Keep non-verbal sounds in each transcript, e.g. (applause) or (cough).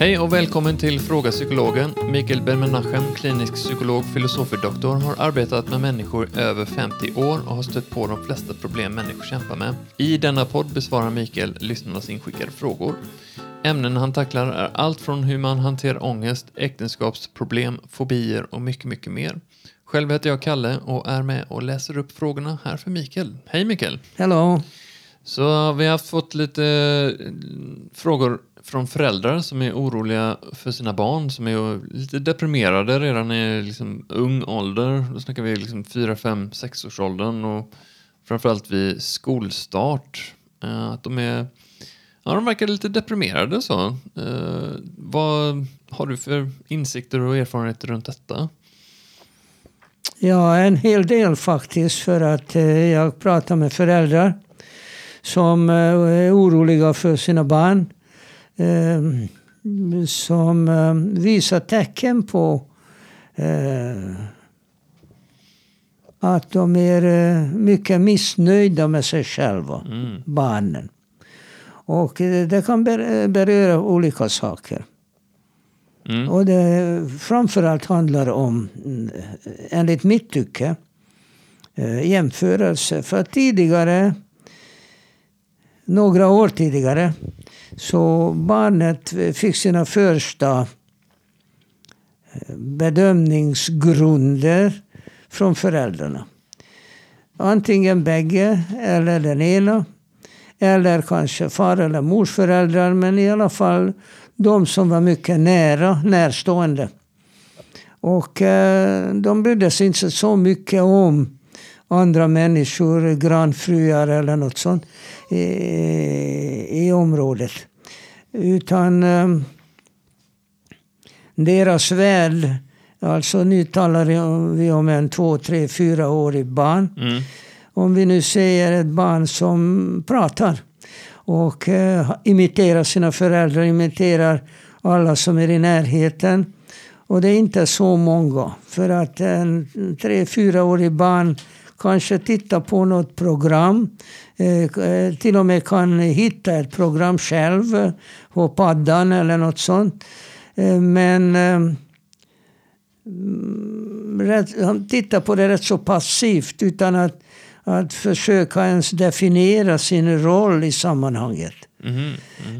Hej och välkommen till Fråga Psykologen. Mikael Ben-Menachem, klinisk psykolog, filosofie-doktor, har arbetat med människor över 50 år och har stött på de flesta problem människor kämpar med. I denna podd besvarar Mikael lyssnarnas inskickade frågor. Ämnen han tacklar är allt från hur man hanterar ångest, äktenskapsproblem, fobier och mycket, mycket mer. Själv heter jag Kalle och är med och läser upp frågorna här för Mikael. Hej Mikael! Hello. Så vi har fått lite eh, frågor från föräldrar som är oroliga för sina barn, som är lite deprimerade redan i liksom ung ålder. Då snackar vi liksom 4, 5, 6 års åldern och framförallt vid skolstart. Eh, att de är Ja, de verkar lite deprimerade så. Eh, vad har du för insikter och erfarenheter runt detta? Ja, en hel del faktiskt. För att eh, jag pratar med föräldrar som eh, är oroliga för sina barn. Eh, som eh, visar tecken på eh, att de är eh, mycket missnöjda med sig själva, Mm. barnen. Och eh, det kan ber- beröra olika saker. Mm. Och det framförallt handlar om, enligt mitt tycke, jämförelse. För tidigare, några år tidigare, så barnet fick sina första eh, bedömningsgrunder från föräldrarna. Antingen bägge eller den ena. Eller kanske far eller mors föräldrar, men i alla fall de som var mycket nära, närstående. Och eh, de brydde sig inte så mycket om andra människor, grannfruar eller något sånt i, i området. Utan eh, deras värld, alltså nu talar vi om en två, tre, fyra årig barn. Mm. Om vi nu säger ett barn som pratar och eh, imiterar sina föräldrar, imiterar alla som är i närheten. Och det är inte så många. För att en tre, fyraårig barn kanske tittar på något program. Eh, eh, till och med kan hitta ett program själv på paddan eller något sånt. Eh, men eh, mm, han tittar på det rätt så passivt utan att, att försöka ens definiera sin roll i sammanhanget. Mm.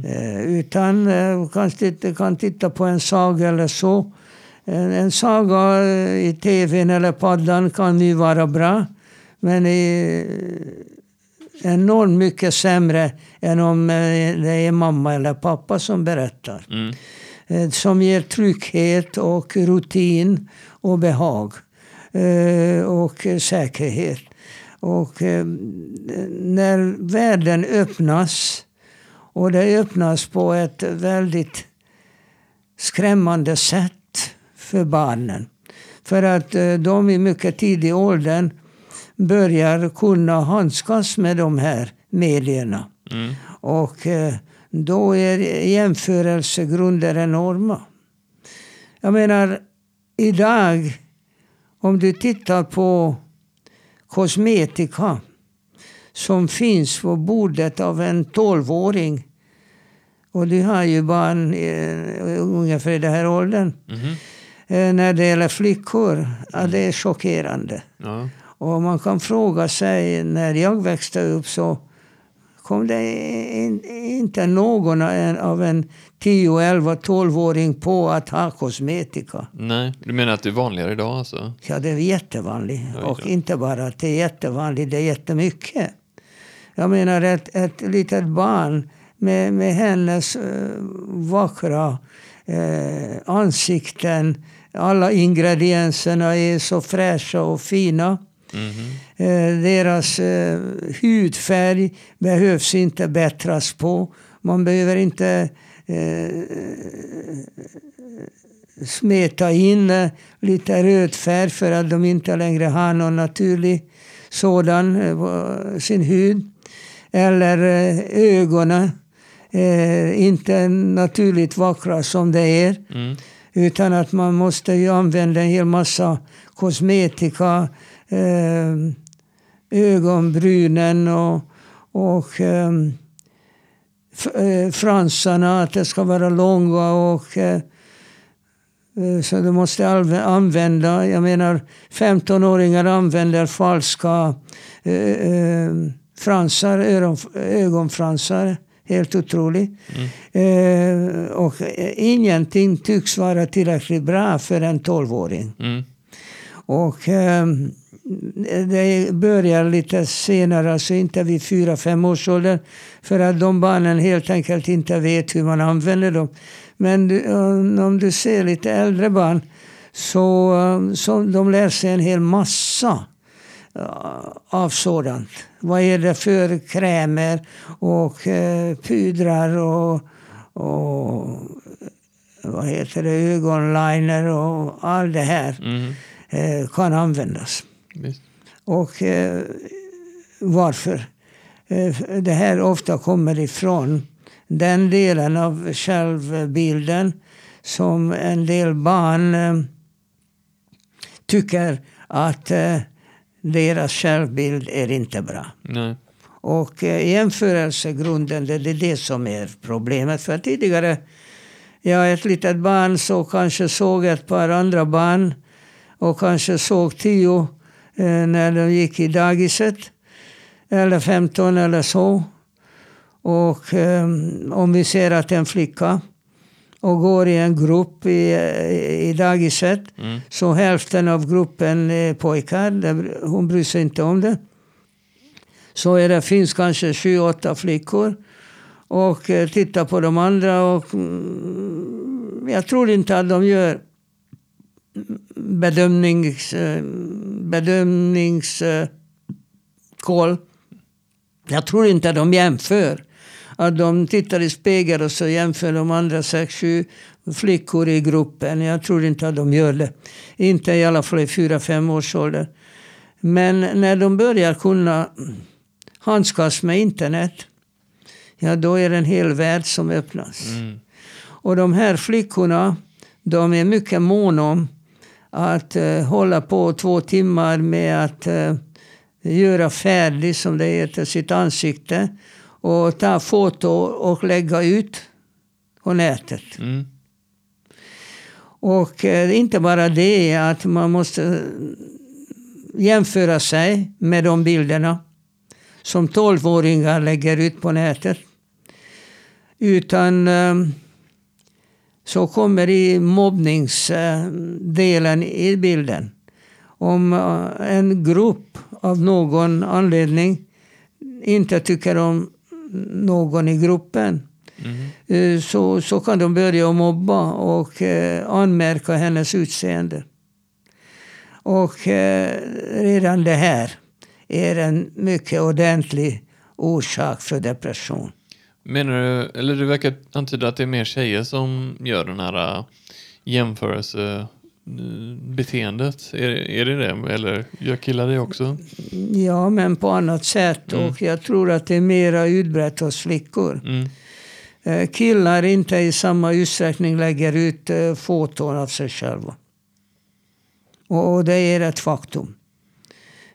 Eh, utan eh, kan, titta, titta på en saga eller så. En, en saga i tvn eller paddan kan ju vara bra. Men är enormt mycket sämre än om eh, det är mamma eller pappa som berättar. Mm. Eh, Som ger trygghet och rutin och behag. eh, Och säkerhet. Och när världen öppnas och det öppnas på ett väldigt skrämmande sätt för barnen. För att de i mycket tidig åldern börjar kunna handskas med de här medierna. Mm. Och eh, då är jämförelsegrunder enorma. Jag menar, idag, om du tittar på kosmetika som finns på bordet av en tolvåring. Och du har ju barn eh, ungefär i den här åldern. Mhm. Eh, när det gäller flickor, ja, det är chockerande. Ja. Och man kan fråga sig, när jag växte upp så kom det in, inte någon av en 10, 11, 12-åring på att ha kosmetika. Nej, du menar att det är vanligare idag alltså? Ja, det är jättevanligt. Och inte bara att det är jättevanligt, det är jättemycket. Jag menar ett, ett litet barn med, med hennes eh, vackra eh, ansikten. Alla ingredienserna är så fräscha och fina. Eh, deras eh, hudfärg behövs inte bättras på. Man behöver inte eh, smeta in lite röd färg för att de inte längre har någon naturlig sådan på sin hud. Eller ögonen. Inte naturligt vackra som det är. Mm. Utan att man måste ju använda en hel massa kosmetika, eh, ögonbrynen och, och eh, f- eh, fransarna, att det ska vara långa och eh, eh, så du måste använda, jag menar 15-åringar använder falska eh, eh, fransar, öron, ögonfransar. Helt otroligt. Eh, och ingenting tycks vara tillräckligt bra för en 12-åring. Mm. Och eh, det börjar lite senare, alltså inte vid 4-5 års ålder. För att de barnen helt enkelt inte vet hur man använder dem. Men du, eh, om du ser lite äldre barn så, eh, så de lär sig en hel massa eh, av sådant. Vad är det för krämer och eh, pudrar och, och vad heter det, ögonliner och allt det här Mm. eh, kan användas. Visst. Och eh, varför? Eh, det här ofta kommer ifrån den delen av självbilden som en del barn eh, tycker att eh, deras självbild är inte bra. Nej. Och jämförelsegrunden, det är det som är problemet. För tidigare, ja, ett litet barn så kanske såg ett par andra barn och kanske såg tio när de gick i dagiset. Eller 15 eller så. Och eh, om vi ser att en flicka och går i en grupp i, i dagiset Mm. så hälften av gruppen är pojkar. Hon bryr sig inte om det. Så är det, finns kanske 28 flickor. Och eh, titta på de andra och mm, jag tror inte att de gör bedömnings, eh, bedömnings eh, koll. Jag tror inte de jämför. Att de tittar i spegeln och så jämför de andra sex, sju flickor i gruppen. Jag tror inte att de gör det. Inte i alla fall i fyra, fem års ålder. Men när de börjar kunna handskas med internet, ja då är det en hel värld som öppnas. Mm. Och de här flickorna, de är mycket måna om att eh, hålla på två timmar med att eh, göra färdigt, som det heter, sitt ansikte och ta foto och lägga ut på nätet. Mm. Och eh, inte bara det att man måste jämföra sig med de bilderna som 12-åringar lägger ut på nätet. Utan eh, så kommer i mobbningsdelen i bilden. Om eh, en grupp av någon anledning inte tycker om någon i gruppen Mm. Så, så kan de börja mobba och eh, anmärka hennes utseende. Och eh, redan det här är en mycket ordentlig orsak för depression. Menar du, eller du verkar antyda att det är mer tjejer som gör den här äh, jämförelsebeteendet. Är, är det det? Eller gör killar det också? Ja, men på annat sätt. Mm. Och jag tror att det är mera utbrett hos flickor. Mm. Eh, killar inte i samma utsträckning lägger ut foton av sig själva. Och det är ett faktum.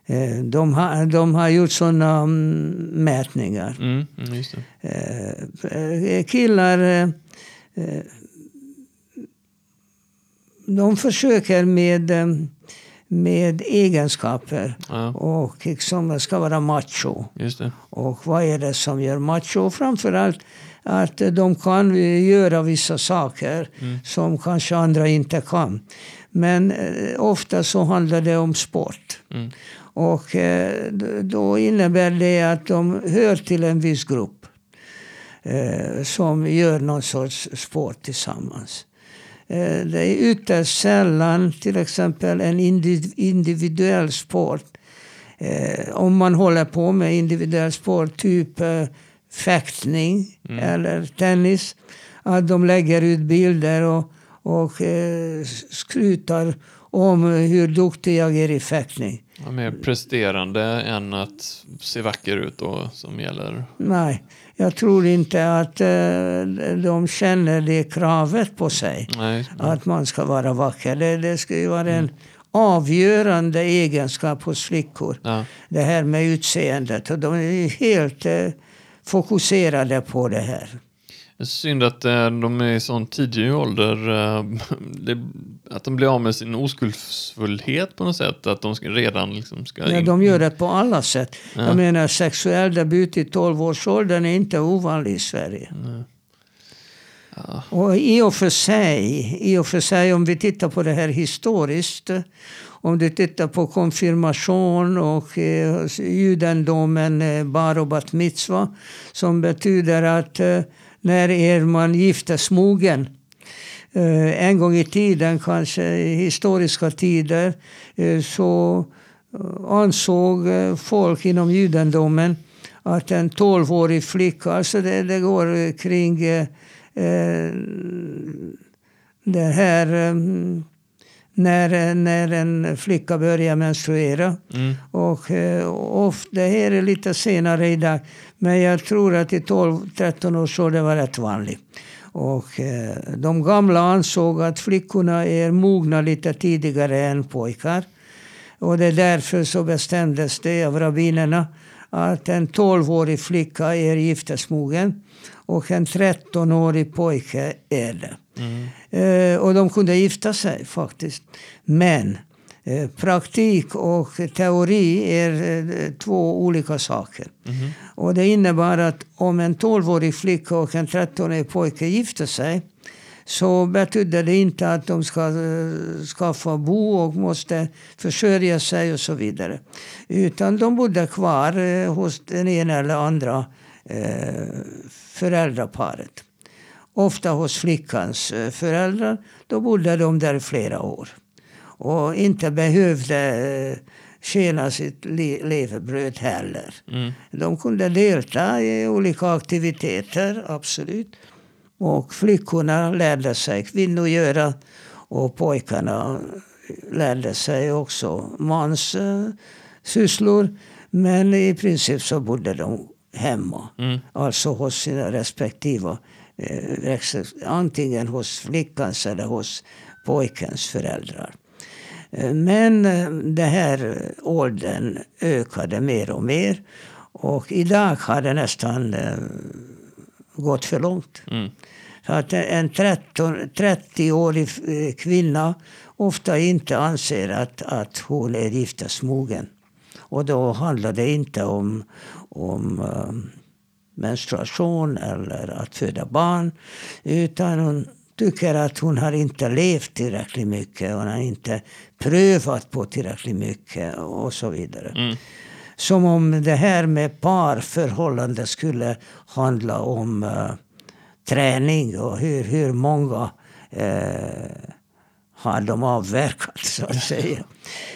Eh, de, har, de har gjort sådana mm, mätningar. Mm. Mm. Eh, eh, killar de försöker med, med egenskaper Ja, och liksom ska vara macho. Och vad är det som gör macho? Framförallt att de kan göra vissa saker som kanske andra inte kan. Men eh, ofta så handlar det om sport. Mm. Och eh, då innebär det att de hör till en viss grupp eh, som gör någon sorts sport tillsammans. Eh, det är ytterst sällan till exempel en indi- individuell sport. Eh, om man håller på med individuell sport, typ eh, fäktning eller tennis, att de lägger ut bilder och, och eh, skrytar om hur duktig jag är i fäktning. Ja, mer presterande än att se vacker ut då som gäller. Nej, jag tror inte att eh, de känner det kravet på sig. Nej. Att man ska vara vacker. Det, det ska ju vara en avgörande egenskap hos flickor. Ja. Det här med utseendet. Och de är helt eh, fokuserade på det här. Synd att eh, de är i sån tidig ålder, eh, att de blir av med sin oskuldsfullhet på något sätt. Att de ska, redan liksom ska... Ja, de gör det på alla sätt. Ja. Jag menar sexuell debut i 12-årsåldern är inte ovanlig i Sverige. Ja. Och i och, för sig, I och för sig, om vi tittar på det här historiskt. Om du tittar på konfirmation och eh, judendomen eh, bar och bat mitzva. Som betyder att eh, när är man giftesmogen. Eh, en gång i tiden, kanske i historiska tider, eh, så eh, ansåg folk inom judendomen att en 12-årig flicka, alltså det, det går kring eh, eh, det här eh, när, när en flicka börjar menstruera. Mm. Och, eh, och det här är lite senare idag. Men jag tror att i 12-13 års ålder var rätt vanligt. Och eh, de gamla ansåg att flickorna är mogna lite tidigare än pojkar. Och det är därför så bestämdes det av rabbinerna att en 12-årig flicka är giftesmogen och en 13-årig pojke är det. Mm. Eh, och de kunde gifta sig faktiskt. Men praktik och teori är eh, två olika saker. Mhm. Och det innebär att om en 12-årig flicka och en 13-årig pojke gifter sig så betyder det inte att de ska eh, skaffa bo och måste försörja sig och så vidare. Utan de bodde kvar eh, hos den ena eller andra eh, föräldraparet. Ofta hos flickans eh, föräldrar. Då bodde de där flera år. Och inte behövde eh, tjäna sitt le- levebröd heller. Mm. De kunde delta i olika aktiviteter, absolut. Och flickorna lärde sig kvinnogöra och pojkarna lärde sig också mans eh, sysslor. Men i princip så bodde de hemma. Mm. Alltså hos sina respektive eh, växel- antingen hos flickans eller hos pojkens föräldrar. Eh, Men eh, det här åldern ökade mer och mer. Och idag har det nästan eh, gått för långt. Mm. Så att en 13 30-årig eh, kvinna ofta inte anser att, att hon är giftesmogen. Och då handlar det inte om, om eh, menstruation eller att föda barn. Utan hon tycker att hon har inte levt tillräckligt mycket. Hon har inte prövat på tillräckligt mycket och så vidare. Mm. Som om det här med parförhållande skulle handla om eh, träning och hur, hur många eh, har de avverkat, så att säga.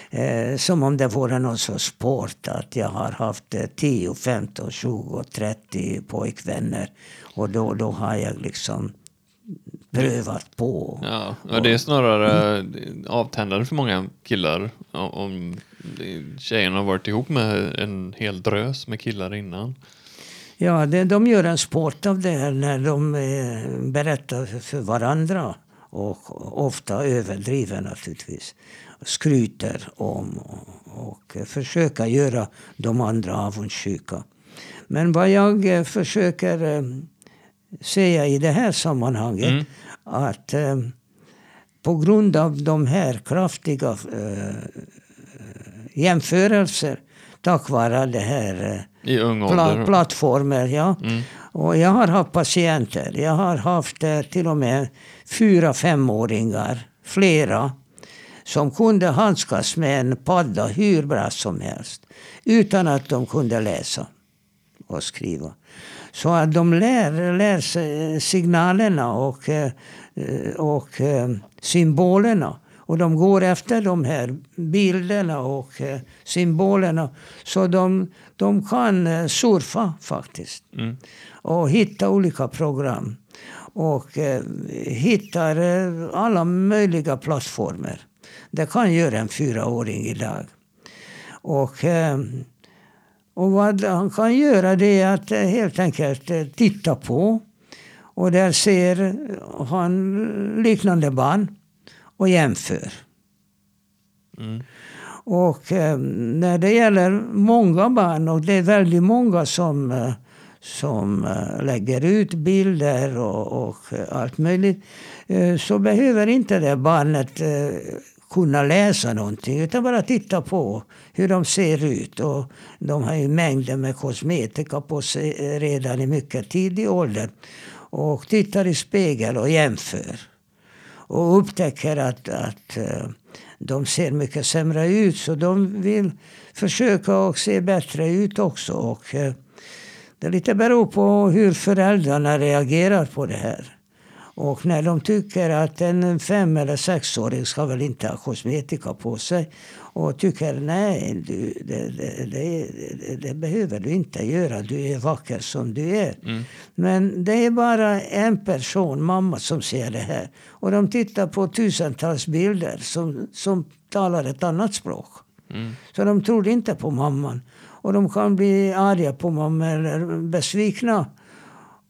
Eh, som om det vore någon sorts sport, att jag har haft eh, 10, 15, 20, 30 pojkvänner och då, då har jag liksom prövat på. Ja, och det är snarare avtändande för många killar om- om tjejerna har varit ihop med en hel drös med killar innan. Ja, det, de gör en sport av det här när de eh, berättar för varandra. Och ofta överdriver naturligtvis. Skryter om och, och försöker göra de andra avundsjuka. Men vad jag eh, försöker eh, säga i det här sammanhanget Mm. att eh, på grund av de här kraftiga eh, jämförelser tack vare det här eh, I ung pla- plattformar. Ja. Mm. Och jag har haft patienter. Jag har haft eh, till och med fyra femåringar, flera, som kunde handskas med en padda hur bra som helst. Utan att de kunde läsa och skriva. Så att de lär, lär sig signalerna och, eh, och eh, symbolerna. Och de går efter de här bilderna och eh, symbolerna. Så de, de kan eh, surfa faktiskt. Mm. Och hitta olika program. Och eh, hittar eh, alla möjliga plattformar. Det kan göra en fyraåring idag. Och, eh, och vad han kan göra det är att eh, helt enkelt eh, titta på. Och där ser han liknande barn och jämför. Mm. Och eh, när det gäller många barn, och det är väldigt många som, som lägger ut bilder och, och allt möjligt. Så behöver inte det barnet kunna läsa någonting utan bara titta på hur de ser ut. Och de har ju mängder med kosmetika på sig redan i mycket tidig ålder. Och tittar i spegel och jämför. Och upptäcker att, att eh, de ser mycket sämre ut. Så de vill försöka och se bättre ut också. Och eh, det lite beror på hur föräldrarna reagerar på det här. Och när de tycker att en fem eller sexåring ska väl inte ha kosmetika på sig och tycker nej, du, det, det, det, det, behöver du inte göra. Du är vacker som du är. Mm. Men det är bara en person, mamma, som ser det här. Och de tittar på tusentals bilder som, som talar ett annat språk. Mm. Så de tror inte på mamman. Och de kan bli arga på mamma eller besvikna.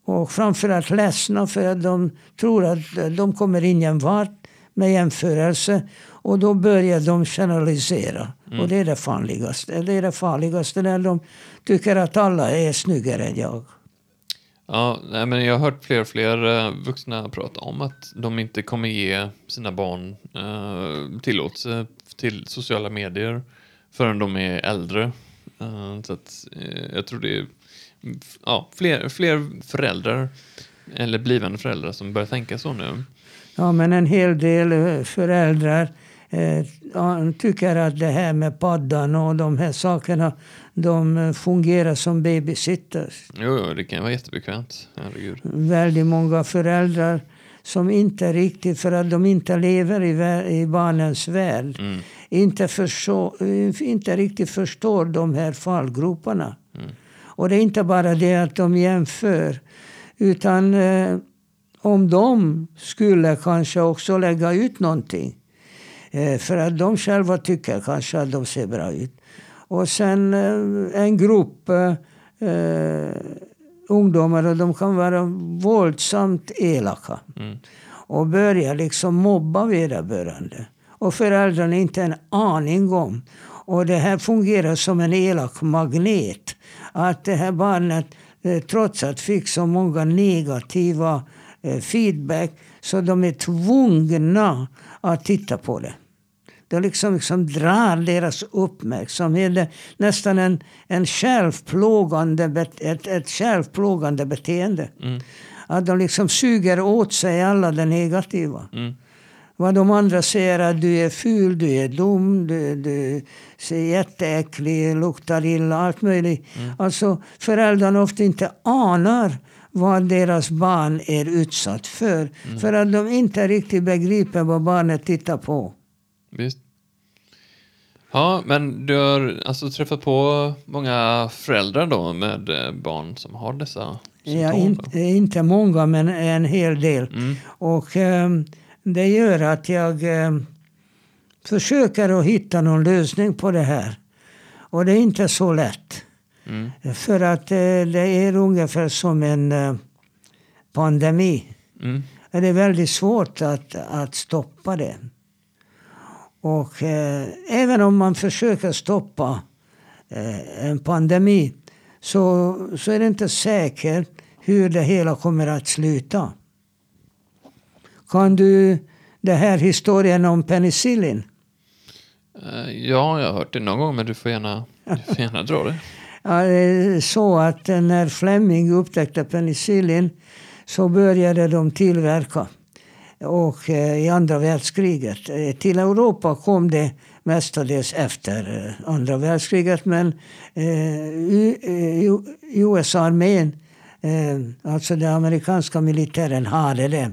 Och framförallt ledsna för att de tror att de kommer ingen vart med jämförelse. Och då börjar de generalisera. Mm. Och det är det farligaste. Det är det farligaste när de tycker att alla är snyggare än jag. Ja, nej, men jag har hört fler och fler eh, vuxna prata om att de inte kommer ge sina barn eh, tillåtelse till sociala medier förrän de är äldre. Uh, så att, uh, jag tror det ja, fler, fler föräldrar eller blivande föräldrar som börjar tänka så nu. Ja, men en hel del eh, föräldrar eh, tycker att det här med paddan och de här sakerna de fungerar som babysitters. Jo, jo, det kan vara jättebekvämt. Herregud. Väldigt många föräldrar som inte riktigt, för att de inte lever i, i barnens värld, mm. inte, förstå, inte riktigt förstår de här fallgroparna. Och det är inte bara det att de jämför, utan eh, om de skulle kanske också lägga ut någonting, eh, för att de själva tycker kanske att de ser bra ut. Och sen eh, en grupp eh, eh, ungdomar och de kan vara våldsamt elaka. Mm. Och börja liksom mobba vederbörande. Och föräldrarna inte en aning om. Och det här fungerar som en elak magnet. Att det här barnet, eh, trots att fick så många negativa eh, feedback, så de är tvungna att titta på det. Det liksom, liksom drar deras uppmärksamhet. Det är nästan en, en självplågande, ett, ett självplågande beteende. Mm. Att de liksom suger åt sig alla det negativa. Mm. Vad de andra säger att du är ful, du är dum, du, du ser jätteäcklig, luktar illa, allt möjligt. Mm. Alltså föräldrarna ofta inte anar vad deras barn är utsatt för. Mm. För att de inte riktigt begriper vad barnet tittar på. Visst. Ja, men du har alltså träffat på många föräldrar då med eh, barn som har dessa symptom? Ja, inte, inte många, men en hel del. Mm. Och eh, det gör att jag eh, försöker att hitta någon lösning på det här. Och det är inte så lätt. Mm. För att eh, det är ungefär som en eh, pandemi. Mm. Det är väldigt svårt att, att stoppa det. Och eh, även om man försöker stoppa eh, en pandemi så, så är det inte säkert hur det hela kommer att sluta. Kan du den här historien om penicillin? Uh, ja, jag har hört det någon gång, men du får gärna, du får gärna dra det. (laughs) Ja, så att när Fleming upptäckte penicillin så började de tillverka och eh, i andra världskriget. Eh, till Europa kom det mestadels efter eh, andra världskriget men USA-armén, alltså den amerikanska militären, hade det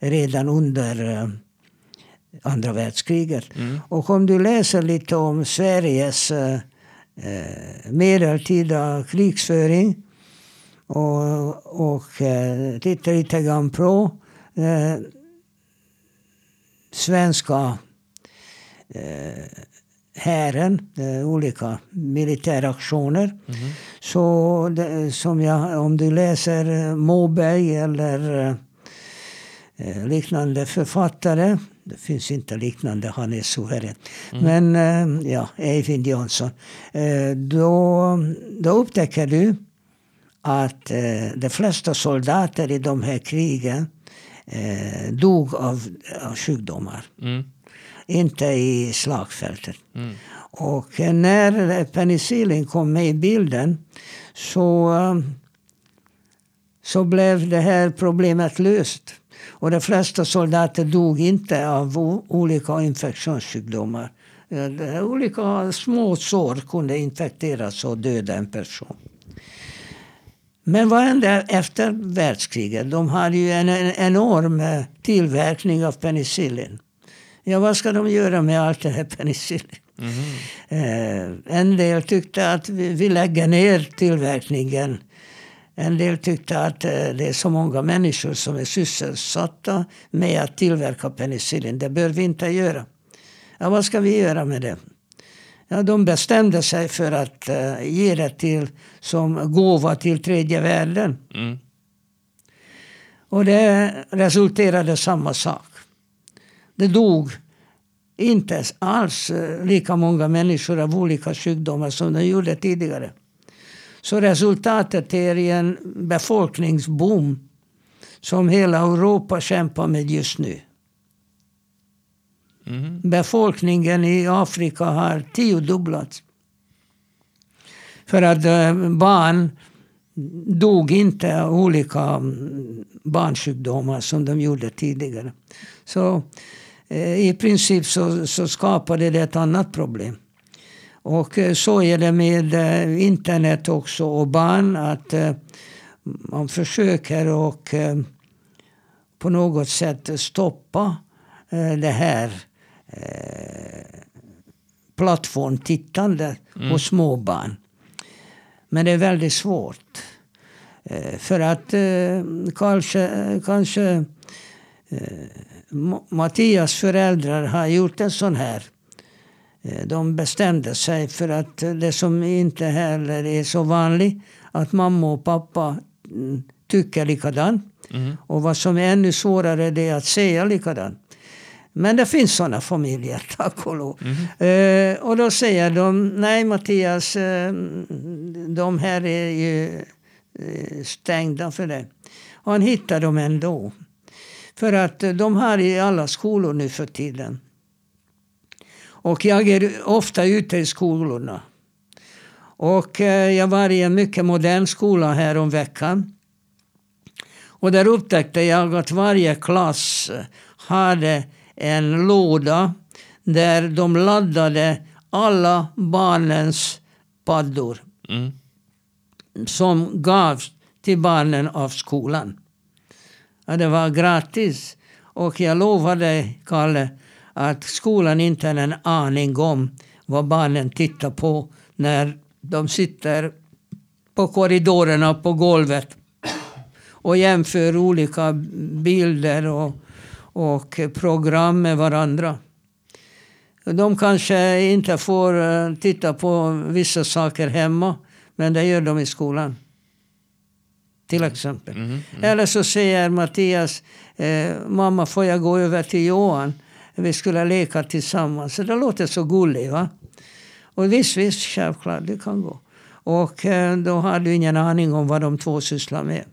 redan under andra världskriget. Mm. Och om du läser lite om Sveriges medeltida krigsföring och, och tittar lite grann på svenska eh, hären, eh, olika militäraktioner. Mm. Så det, som jag, om du läser Moberg eller eh, liknande författare, det finns inte liknande, han är suverän. Mm. Men ja, Eivind Johnson. då, då upptäcker du att eh, de flesta soldater i de här krigen eh, dog av, av sjukdomar. Mm. Inte i slagfältet. Mm. Och eh, när penicillin kom med i bilden så, eh, så blev det här problemet löst. Och de flesta soldater dog inte av olika infektionssjukdomar. Eh, Olika små sår kunde infekteras och döda en person. Men vad hände efter världskriget? De hade ju en, en enorm eh, tillverkning av penicillin. Ja, vad ska de göra med allt det här (laughs) penicillin? Eh, en del tyckte att vi, vi lägger ner tillverkningen. En del tyckte att eh, det är så många människor som är sysselsatta med att tillverka penicillin. Det bör vi inte göra. Ja, vad ska vi göra med det? Ja, de bestämde sig för att eh, ge det till, som gåva till tredje världen. Mm. Och det resulterade samma sak. Det dog inte alls eh, lika många människor av olika sjukdomar som det gjorde tidigare. Så resultatet är en befolkningsboom som hela Europa kämpar med just nu. Mm. Befolkningen i Afrika har tiodubblats. För att eh, barn dog inte av olika mm, barnsjukdomar som de gjorde tidigare. Så eh, i princip så, så skapade det ett annat problem. Och eh, så är det med eh, internet också och barn. att eh, Man försöker och på något sätt stoppa det här plattformtittandet hos små barn. Men det är väldigt svårt. För att kanske, kanske Ma- Mattias föräldrar har gjort en sån här. Eh, De bestämde sig för att det som inte heller är så vanligt, att mamma och pappa mm, tycker likadant. Mm. Och vad som är ännu svårare det är att säga likadant. Men det finns sådana familjer, (laughs) tack och lov. Eh, och då säger de, nej Mattias, eh, de här är ju eh, stängda för det. Och han hittar dem ändå. För att eh, de har i alla skolor nu för tiden. Och jag är ofta ute i skolorna. Och eh, jag var i en mycket modern skola här om veckan. Och där upptäckte jag att varje klass hade en låda där de laddade alla barnens paddor Mm. som gavs till barnen av skolan. Ja, det var gratis. Och jag lovar dig, Kalle, att skolan inte har en aning om vad barnen tittar på när de sitter på korridorerna på golvet och jämför olika bilder och, och program med varandra. De kanske inte får eh, titta på vissa saker hemma, men det gör de i skolan. Till exempel. Mm. Eller så säger Mattias, eh, mamma får jag gå över till Johan? Vi skulle leka tillsammans. Så det låter så gulligt va? Och visst, visst, självklart, det kan gå. Och eh, då har du ingen aning om vad de två sysslar med.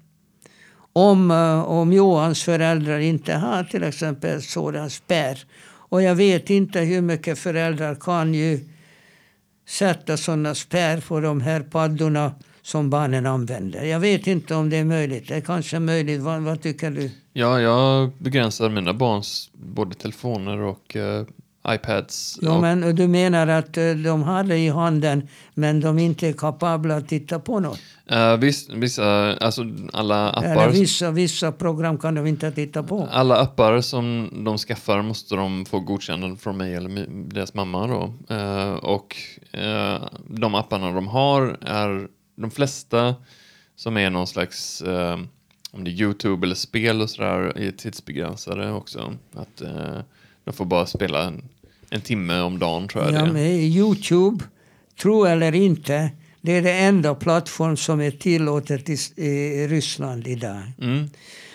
Om, eh, om Johans föräldrar inte har till exempel sådan spärr. Och jag vet inte hur mycket föräldrar kan ju sätta sådana spärr på de här paddorna som barnen använder. Jag vet inte om det är möjligt. Det är kanske möjligt. Vad, vad tycker du? Ja, jag begränsar mina barns både telefoner och eh, iPads. Ja, och, men du menar att eh, de har det i handen men de inte är kapabla att titta på något? eh, viss, vissa, alltså alla appar, vissa, vissa program kan de inte titta på? alla appar som de skaffar måste de få godkännande från mig eller deras mamma då. Eh, och eh, de apparna de har är de flesta som är någon slags, eh, om det är YouTube eller spel och sådär, är tidsbegränsade också. Att eh, de får bara spela en, en timme om dagen tror jag Ja, det är. Youtube, tro eller inte, det är det enda plattform som är tillåtet i, i Ryssland idag. Mm.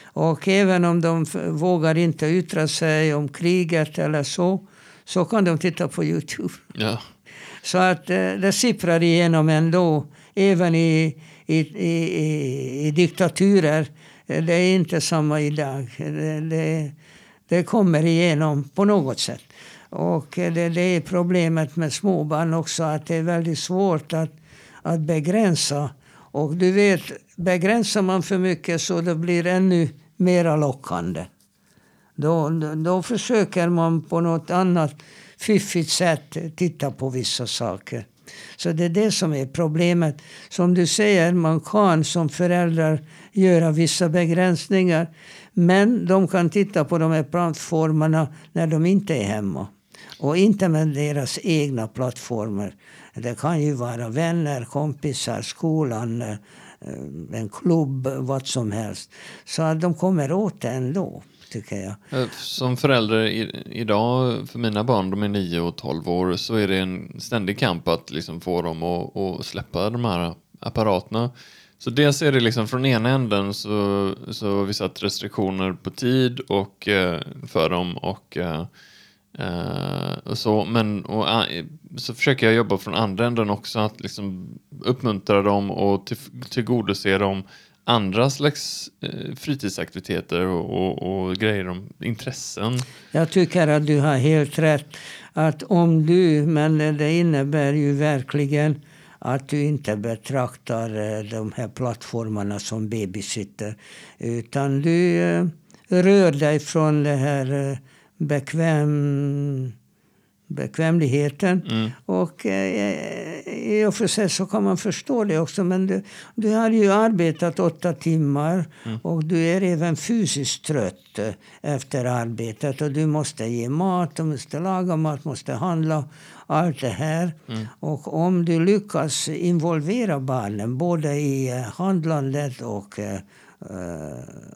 Och även om de vågar inte yttra sig om kriget eller så, så kan de titta på Youtube. Ja. Så att eh, det sipprar igenom ändå även i, i, i, i diktaturer. Det är inte samma idag. Det, det, det kommer igenom på något sätt. Och det, det är problemet med småbarn också, att det är väldigt svårt att, att begränsa. Och du vet, begränsar man för mycket så det blir ännu mer lockande. Då, då försöker man på något annat fiffigt sätt titta på vissa saker. Så det är det som är problemet. Som du säger, man kan som föräldrar göra vissa begränsningar. Men de kan titta på de här plattformarna när de inte är hemma. Och inte med deras egna plattformar. Det kan ju vara vänner, kompisar, skolan, eh, en klubb, vad som helst. Så att de kommer åt det ändå tycker jag. Eh, som förälder idag, för mina barn, de är 9 och 12 år, så är det en ständig kamp att liksom få dem att, att släppa de här apparaterna. Så dels är det liksom från ena änden så, så har vi satt restriktioner på tid och, eh, för dem och, Uh, så. Men och, så försöker jag jobba från andra änden också, att liksom uppmuntra dem och till, tillgodose dem andra slags eh, fritidsaktiviteter och, och, och, grejer om intressen. Jag tycker att du har helt rätt. Att om du, men det innebär ju verkligen att du inte betraktar eh, de här plattformarna som babysitter. Utan du eh, rör dig från det här eh, bekväm bekvämligheten. Mm. Och eh, i och för sig så kan man förstå det också. Men du, du har ju arbetat åtta timmar mm. och du är även fysiskt trött eh, efter arbetet. Och du måste ge mat, du måste laga mat, måste handla. Allt det här. Mm. Och om du lyckas involvera barnen både i eh, handlandet och uh,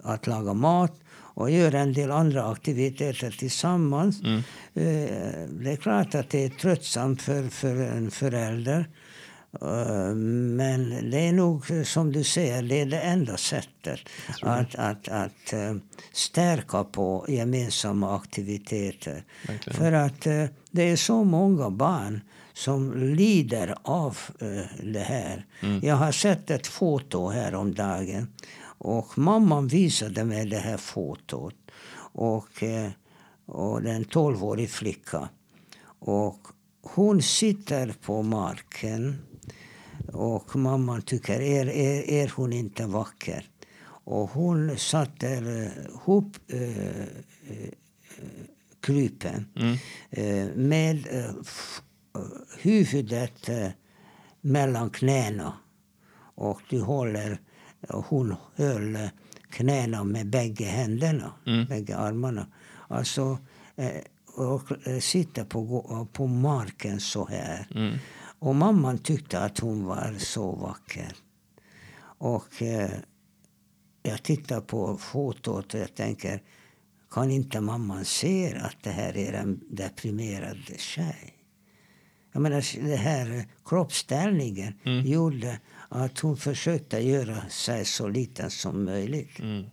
att laga mat och göra en del andra aktiviteter tillsammans. Mm. Eh, det är klart att det är tröttsamt för, för en förälder. Eh, men det är nog som du säger, det är det enda sättet att, att, att eh, stärka på gemensamma aktiviteter. Verkligen. För att det är så många barn som lider av det här. Mm. Jag har sett ett foto här om dagen och mamman visade mig det här fotot. Och, eh, och det är en tolvårig flicka. Och hon sitter på marken. Och mamman tycker, är, är, är hon inte vacker? Och hon satte ihop äh, äh, krypen mm. äh, med äh, huvudet äh, mellan knäna. Och du håller hon höll knäna med bägge händerna, mm. bägge armarna. Alltså, eh, och eh, sitta på, på marken så här. Mm. Och mamman tyckte att hon var så vacker. Och eh, jag tittar på fotot och jag tänker, kan inte mamman se att det här är en deprimerad tjej? Jag menar, det här kroppsställningen mm. gjorde att hon försökte göra sig så liten som möjligt. Mm.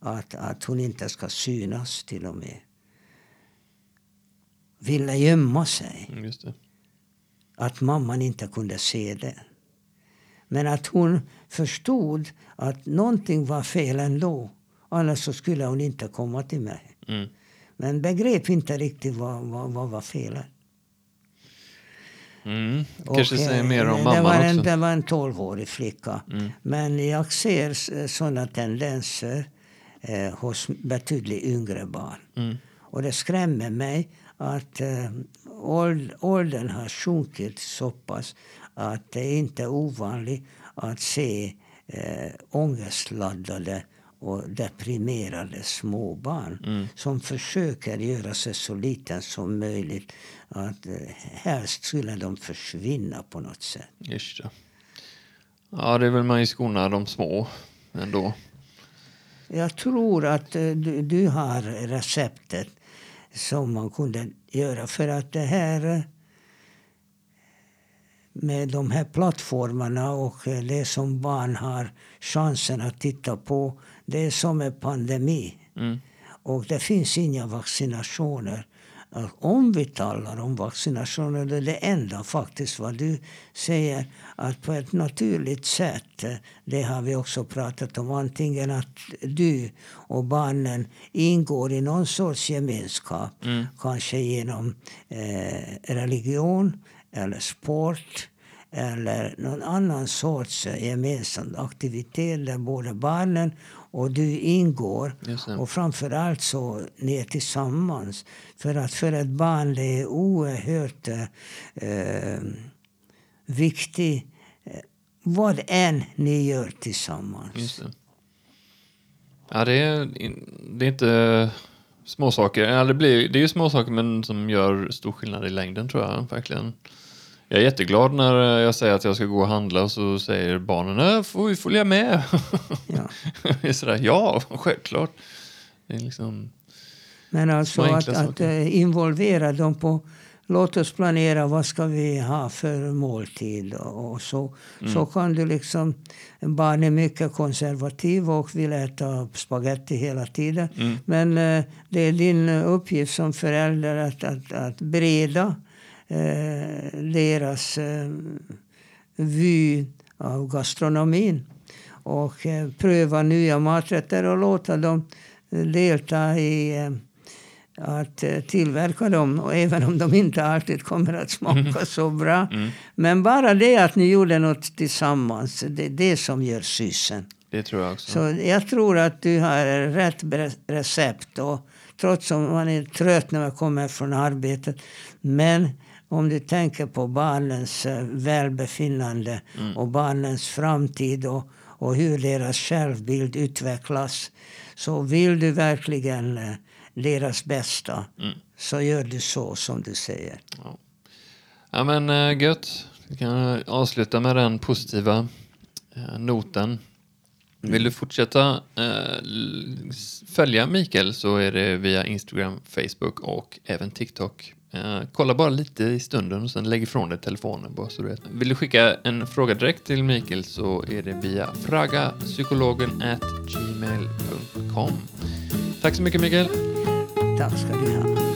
Att, att hon inte ska synas till och med. Ville gömma sig. Mm, att mamman inte kunde se det. Men att hon förstod att någonting var fel ändå. Annars så skulle hon inte komma till mig. Mm. Men begrep inte riktigt vad, vad, vad var felet. Mm. Kanske säger mer om mamman var en, också. Det var en tolvårig flicka. Mm. Men jag ser sådana tendenser eh, hos betydligt yngre barn. Mm. Och det skrämmer mig att eh, åldern har sjunkit så pass att det inte är ovanligt att se eh, ångestladdade och deprimerade småbarn mm. som försöker göra sig så liten som möjligt. Att eh, helst skulle de försvinna på något sätt. Just det. Ja, det väl man ju skonar de små ändå. Jag tror att eh, du, du, har receptet som man kunde göra för att det här eh, med de här plattformarna och det som barn har chansen att titta på det är som en pandemi. Mm. Och det finns inga vaccinationer om vi talar om vaccinationer, det är det enda faktiskt vad du säger, att på ett naturligt sätt, det har vi också pratat om, antingen att du och barnen ingår i någon sorts gemenskap, Mm. kanske genom eh, religion eller sport eller någon annan sorts eh, gemensam aktivitet där både barnen och du ingår. Och framförallt så ner tillsammans. För att för ett barn det är oerhört eh, viktigt eh, vad än ni gör tillsammans. Det. Ja, det är, det är inte småsaker. Ja, det, blir, det är ju småsaker men som gör stor skillnad i längden tror jag. Verkligen. Jag är jätteglad när jag säger att jag ska gå och handla och så säger barnen äh, får vi följa med? Ja. (laughs) det är sådär, ja, självklart. Det är liksom, Men alltså att, att eh, involvera dem på Låt oss planera vad ska vi ha för måltid. Och så, Mm. så kan du liksom... Barn är mycket konservativ och vill äta spaghetti hela tiden. Mm. Men eh, det är din eh, uppgift som förälder att, att, att bereda eh, deras eh, vy av gastronomin. Och eh, pröva nya maträtter och låta dem eh, delta i eh, att eh, tillverka dem, och även om de inte alltid kommer att smaka så bra. mm, Men bara det att ni gjorde något tillsammans, det är det som gör sysen. det tror jag också. Så jag tror att du har rätt recept. Och trots att man är trött när man kommer från arbetet. Men om du tänker på barnens eh, välbefinnande och barnens framtid och, och hur deras självbild utvecklas. Så vill du verkligen eh, deras bästa Mm. så gör du så som du säger. Ja. ja men äh, gött. Vi kan avsluta med den positiva eh, noten. Vill du fortsätta eh, följa Mikael så är det via Instagram, Facebook och även TikTok. Uh, kolla bara lite i stunden och sen lägg ifrån dig telefonen bara så du vet. Vill du skicka en fråga direkt till Mikael så är det via fragapsykologen at gmail.com. Tack så mycket Mikael. Tack ska du ha.